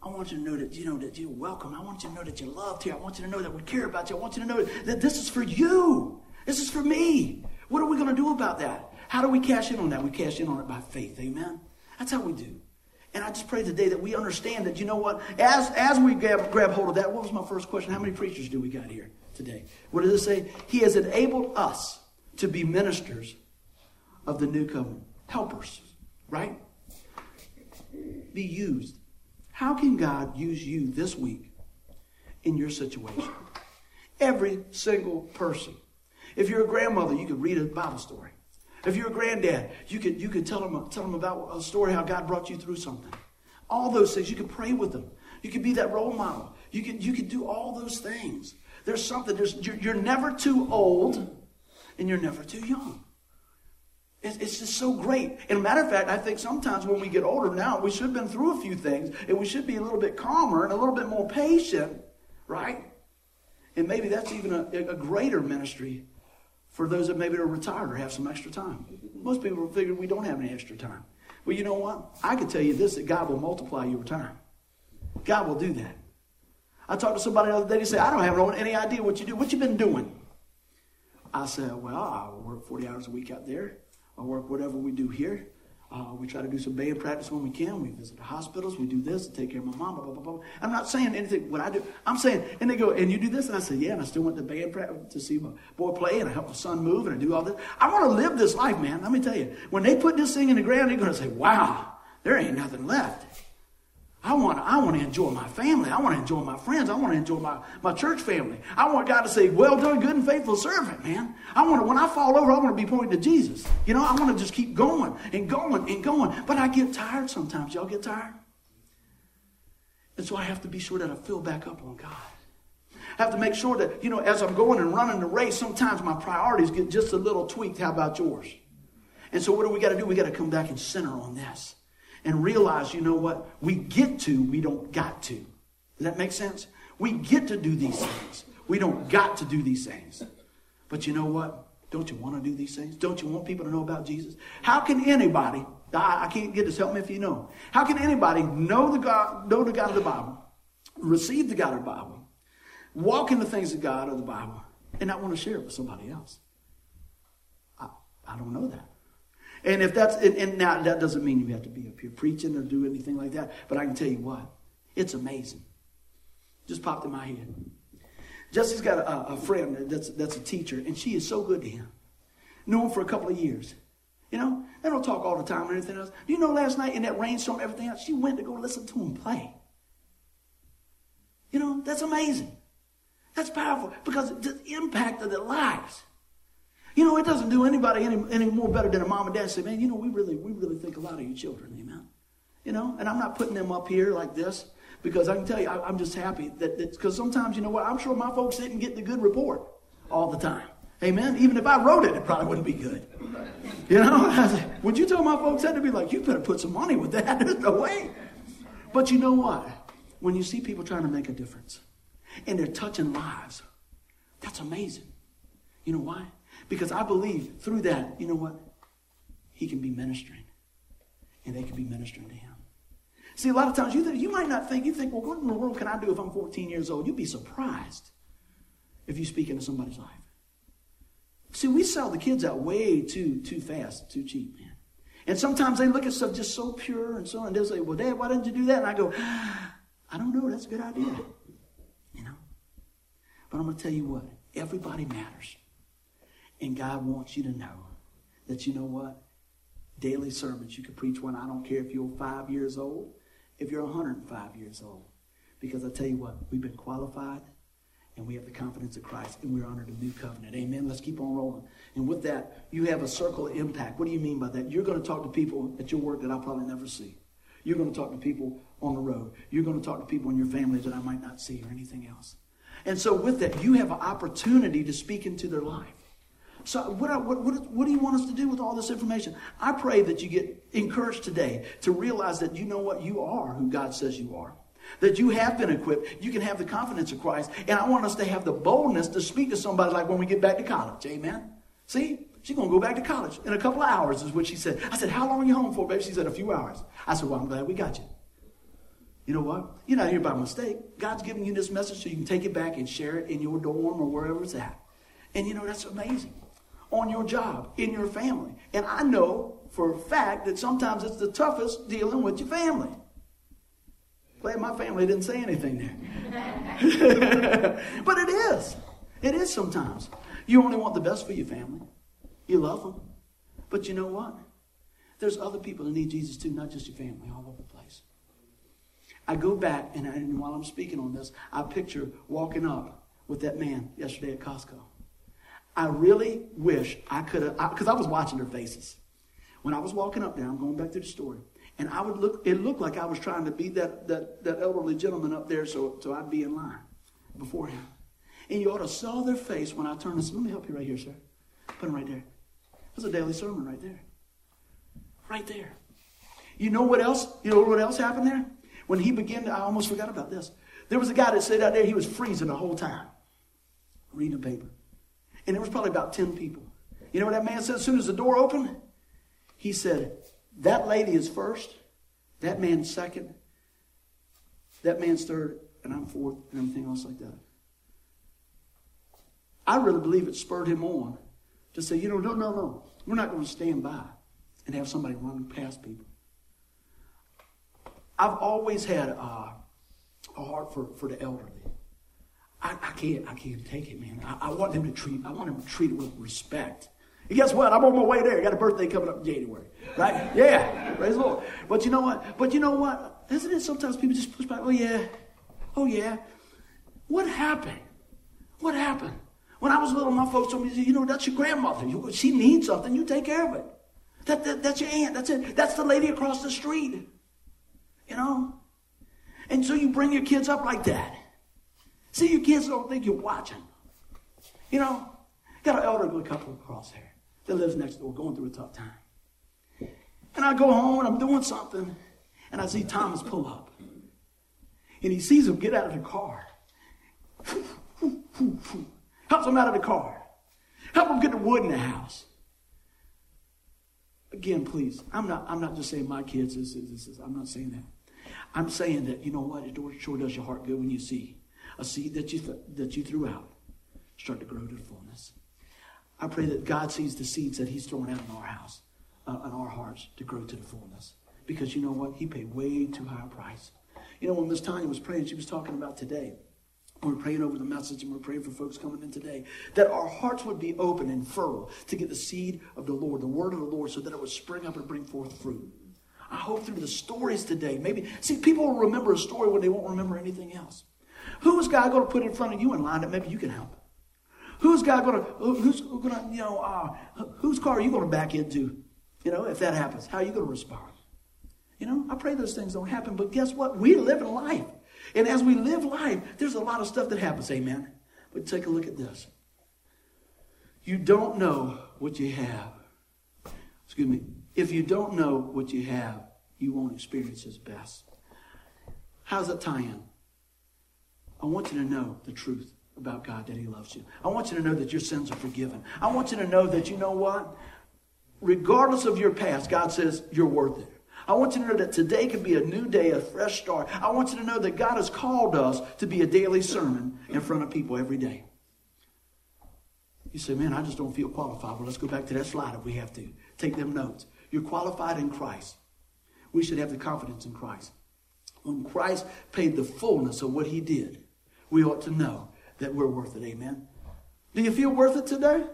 I want you to know that, you know, that you're welcome. I want you to know that you're loved here. I want you to know that we care about you. I want you to know that this is for you. This is for me. What are we going to do about that? How do we cash in on that? We cash in on it by faith. Amen? That's how we do. And I just pray today that we understand that, you know what, as, as we grab, grab hold of that, what was my first question? How many preachers do we got here today? What does it say? He has enabled us to be ministers of the new covenant. Helpers, right? Be used. How can God use you this week in your situation? Every single person. If you're a grandmother, you could read a Bible story. If you're a granddad, you could, you could tell, them, tell them about a story how God brought you through something. All those things. You could pray with them. You could be that role model. You could, you could do all those things. There's something, there's, you're, you're never too old and you're never too young. It's, it's just so great. And a matter of fact, I think sometimes when we get older now, we should have been through a few things, and we should be a little bit calmer and a little bit more patient, right? And maybe that's even a, a greater ministry for those that maybe are retired or have some extra time. Most people figure we don't have any extra time. Well, you know what? I can tell you this that God will multiply your time. God will do that. I talked to somebody the other day, they said, I don't have any idea what you do. What you been doing? I said, well, I work 40 hours a week out there. I work whatever we do here. Uh, we try to do some band practice when we can. We visit the hospitals. We do this to take care of my mom. Blah, blah, blah. I'm not saying anything what I do. I'm saying, and they go, and you do this? And I say, yeah. And I still went to band practice to see my boy play, and I help my son move, and I do all this. I want to live this life, man. Let me tell you. When they put this thing in the ground, they're going to say, wow, there ain't nothing left. I want, I want to enjoy my family. I want to enjoy my friends. I want to enjoy my, my church family. I want God to say, well done, good and faithful servant, man. I want to, when I fall over, I want to be pointing to Jesus. You know, I want to just keep going and going and going. But I get tired sometimes. Y'all get tired? And so I have to be sure that I fill back up on God. I have to make sure that, you know, as I'm going and running the race, sometimes my priorities get just a little tweaked. How about yours? And so what do we got to do? We got to come back and center on this and realize, you know what? We get to, we don't got to. Does that make sense? We get to do these things. We don't got to do these things. But you know what? Don't you want to do these things? Don't you want people to know about Jesus? How can anybody, I, I can't get this, help me if you know. How can anybody know the God, know the God of the Bible, receive the God of the Bible, walk in the things of God of the Bible, and not want to share it with somebody else? I, I don't know that. And if that's, and, and now that doesn't mean you have to be up here preaching or do anything like that, but I can tell you what, it's amazing. Just popped in my head. Jesse's got a, a friend that's, that's a teacher, and she is so good to him. Knew him for a couple of years. You know, they don't talk all the time or anything else. You know, last night in that rainstorm, everything else, she went to go listen to him play. You know, that's amazing. That's powerful because the impact of their lives. You know, it doesn't do anybody any, any more better than a mom and dad say, man, you know, we really, we really think a lot of you children, amen. You know, and I'm not putting them up here like this because I can tell you, I, am just happy that because sometimes, you know what, I'm sure my folks didn't get the good report all the time. Amen. Even if I wrote it, it probably wouldn't be good. You know, (laughs) would you tell my folks that to be like, you better put some money with that? (laughs) There's no way. But you know what? When you see people trying to make a difference and they're touching lives, that's amazing. You know why? Because I believe through that, you know what? He can be ministering. And they can be ministering to him. See, a lot of times you, you might not think, you think, well, what in the world can I do if I'm 14 years old? You'd be surprised if you speak into somebody's life. See, we sell the kids out way too, too fast, too cheap, man. And sometimes they look at stuff just so pure and so on. They'll say, well, Dad, why didn't you do that? And I go, ah, I don't know. That's a good idea. You know? But I'm going to tell you what. Everybody matters. And God wants you to know that you know what? Daily sermons. You can preach one. I don't care if you're five years old, if you're 105 years old. Because I tell you what, we've been qualified and we have the confidence of Christ and we're under the new covenant. Amen. Let's keep on rolling. And with that, you have a circle of impact. What do you mean by that? You're going to talk to people at your work that I'll probably never see. You're going to talk to people on the road. You're going to talk to people in your family that I might not see or anything else. And so, with that, you have an opportunity to speak into their life. So, what, what, what, what do you want us to do with all this information? I pray that you get encouraged today to realize that you know what you are, who God says you are. That you have been equipped. You can have the confidence of Christ. And I want us to have the boldness to speak to somebody like when we get back to college. Amen? See? She's going to go back to college in a couple of hours, is what she said. I said, How long are you home for, baby? She said, A few hours. I said, Well, I'm glad we got you. You know what? You're not here by mistake. God's giving you this message so you can take it back and share it in your dorm or wherever it's at. And you know, that's amazing. On your job, in your family. And I know for a fact that sometimes it's the toughest dealing with your family. Glad my family didn't say anything there. (laughs) but it is. It is sometimes. You only want the best for your family. You love them. But you know what? There's other people that need Jesus too, not just your family, all over the place. I go back, and, I, and while I'm speaking on this, I picture walking up with that man yesterday at Costco. I really wish I could have, because I, I, was watching their faces. When I was walking up there, I'm going back to the story, and I would look, it looked like I was trying to be that, that, that elderly gentleman up there so, so I'd be in line before him. And you ought to saw their face when I turned and said, Let me help you right here, sir. Put him right there. That's a daily sermon right there. Right there. You know what else? You know what else happened there? When he began to, I almost forgot about this. There was a guy that sat out there, he was freezing the whole time, reading a paper. And there was probably about 10 people. You know what that man said as soon as the door opened? He said, That lady is first, that man second, that man's third, and I'm fourth, and everything else like that. I really believe it spurred him on to say, you know, no, no, no. We're not going to stand by and have somebody run past people. I've always had uh, a heart for, for the elderly. I, I, can't I can't take it, man. I, I, want them to treat I want them to treat it with respect. And guess what? I'm on my way there. I got a birthday coming up in January. Right? Yeah. Praise the Lord. But you know what? But you know what? Isn't it sometimes people just push back? Oh yeah. Oh yeah. What happened? What happened? When I was little, my folks told me, you know, that's your grandmother. You, she needs something, you take care of it. That, that, that's your aunt. That's it. That's the lady across the street. You know? And so you bring your kids up like that. See, your kids don't think you're watching. You know? Got an elderly couple across here that lives next door going through a tough time. And I go home and I'm doing something, and I see Thomas pull up. And he sees him get out of the car. Helps them out of the car. Help them get the wood in the house. Again, please, I'm not, I'm not just saying my kids, this, this, this, I'm not saying that. I'm saying that, you know what, it sure does your heart good when you see a seed that you, th- that you threw out start to grow to fullness. I pray that God sees the seeds that he's throwing out in our house, uh, in our hearts, to grow to the fullness. Because you know what? He paid way too high a price. You know, when Miss Tanya was praying, she was talking about today. We're praying over the message and we're praying for folks coming in today that our hearts would be open and fertile to get the seed of the Lord, the word of the Lord, so that it would spring up and bring forth fruit. I hope through the stories today, maybe, see, people will remember a story when they won't remember anything else. Who is God going to put in front of you in line that maybe you can help? Who's God going to, who's going to, you know, uh, whose car are you going to back into? You know, if that happens, how are you going to respond? You know, I pray those things don't happen, but guess what? We live in life. And as we live life, there's a lot of stuff that happens, amen. But take a look at this. You don't know what you have. Excuse me. If you don't know what you have, you won't experience His best. How's that tie in? I want you to know the truth about God that He loves you. I want you to know that your sins are forgiven. I want you to know that you know what? Regardless of your past, God says you're worth it. I want you to know that today could be a new day, a fresh start. I want you to know that God has called us to be a daily sermon in front of people every day. You say, man, I just don't feel qualified. Well, let's go back to that slide if we have to. Take them notes. You're qualified in Christ. We should have the confidence in Christ. When Christ paid the fullness of what he did, we ought to know that we're worth it. Amen. Do you feel worth it today?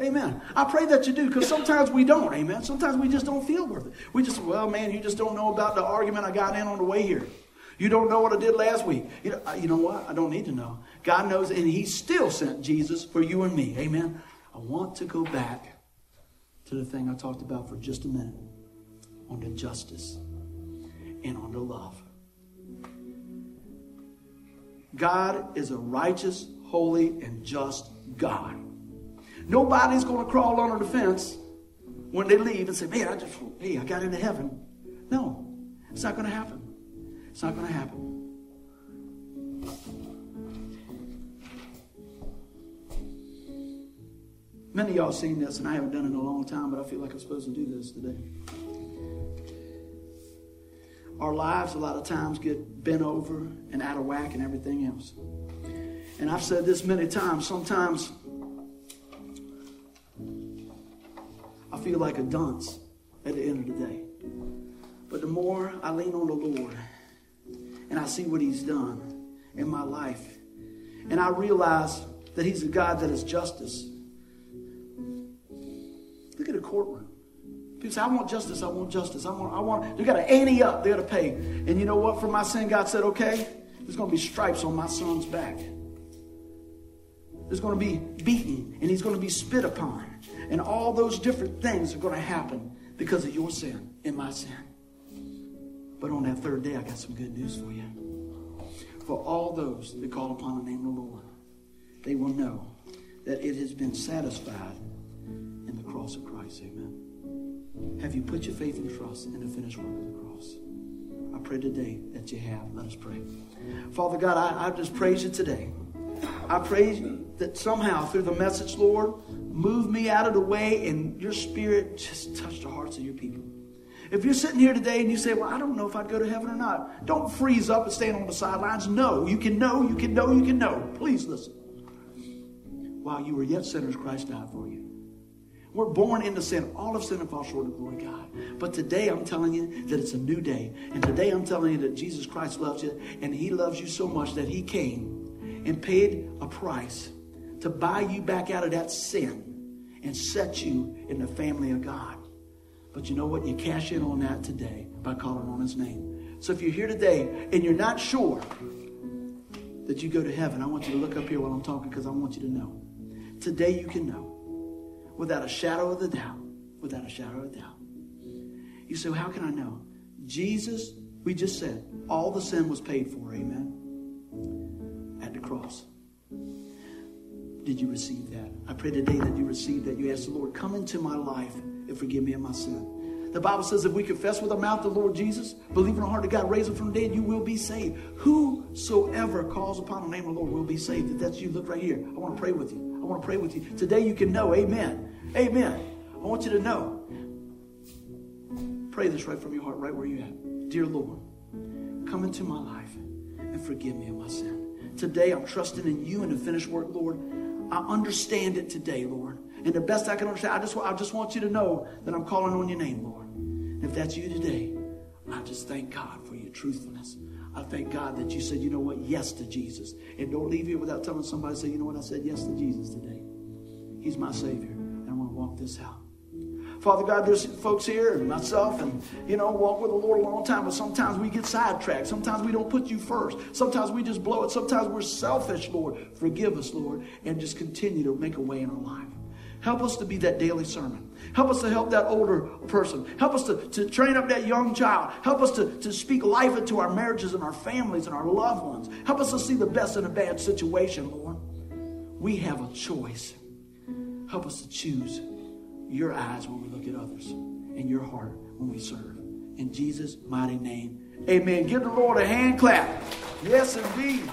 Amen. I pray that you do because sometimes we don't. Amen. Sometimes we just don't feel worth it. We just, well, man, you just don't know about the argument I got in on the way here. You don't know what I did last week. You know, you know what? I don't need to know. God knows, and He still sent Jesus for you and me. Amen. I want to go back to the thing I talked about for just a minute on the justice and on the love. God is a righteous, holy, and just God. Nobody's going to crawl under the fence when they leave and say, man, I just, hey, I got into heaven. No, it's not going to happen. It's not going to happen. Many of y'all seen this, and I haven't done it in a long time, but I feel like I'm supposed to do this today. Our lives, a lot of times, get bent over and out of whack and everything else. And I've said this many times. Sometimes I feel like a dunce at the end of the day. But the more I lean on the Lord and I see what He's done in my life, and I realize that He's a God that is justice. Look at a courtroom. People say, I want justice, I want justice. I want, I want, they got to ante up, they got to pay. And you know what? For my sin, God said, okay, there's going to be stripes on my son's back. There's going to be beaten, and he's going to be spit upon. And all those different things are going to happen because of your sin and my sin. But on that third day, I got some good news for you. For all those that call upon the name of the Lord, they will know that it has been satisfied in the cross of Christ. Amen. Have you put your faith and trust in the finished work of the cross? I pray today that you have. Let us pray. Father God, I, I just praise you today. I praise you that somehow through the message, Lord, move me out of the way and your spirit just touch the hearts of your people. If you're sitting here today and you say, Well, I don't know if I'd go to heaven or not, don't freeze up and stand on the sidelines. No, you can know, you can know, you can know. Please listen. While you were yet sinners, Christ died for you. We're born into sin. All of sin and fall short of the glory of God. But today I'm telling you that it's a new day. And today I'm telling you that Jesus Christ loves you. And he loves you so much that he came and paid a price to buy you back out of that sin and set you in the family of God. But you know what? You cash in on that today by calling on his name. So if you're here today and you're not sure that you go to heaven, I want you to look up here while I'm talking because I want you to know. Today you can know without a shadow of a doubt. Without a shadow of a doubt. You say, how can I know? Jesus, we just said, all the sin was paid for, amen? At the cross. Did you receive that? I pray today that you receive that. You ask the Lord, come into my life and forgive me of my sin. The Bible says if we confess with our mouth the Lord Jesus, believe in our heart that God raised him from the dead, you will be saved. Whosoever calls upon the name of the Lord will be saved. If that's you, look right here. I want to pray with you. I want to pray with you. Today you can know. Amen. Amen. I want you to know. Pray this right from your heart, right where you're at. Dear Lord, come into my life and forgive me of my sin. Today I'm trusting in you and the finished work, Lord. I understand it today, Lord. And the best I can understand, I just, I just want you to know that I'm calling on your name, Lord. And if that's you today, I just thank God for your truthfulness. I thank God that you said, you know what, yes to Jesus. And don't leave here without telling somebody, say, you know what, I said yes to Jesus today. He's my Savior. And I want to walk this out. Father God, there's folks here and myself and, you know, walk with the Lord a long time, but sometimes we get sidetracked. Sometimes we don't put you first. Sometimes we just blow it. Sometimes we're selfish, Lord. Forgive us, Lord, and just continue to make a way in our life. Help us to be that daily sermon. Help us to help that older person. Help us to, to train up that young child. Help us to, to speak life into our marriages and our families and our loved ones. Help us to see the best in a bad situation, Lord. We have a choice. Help us to choose your eyes when we look at others and your heart when we serve. In Jesus' mighty name, amen. Give the Lord a hand clap. Yes, indeed.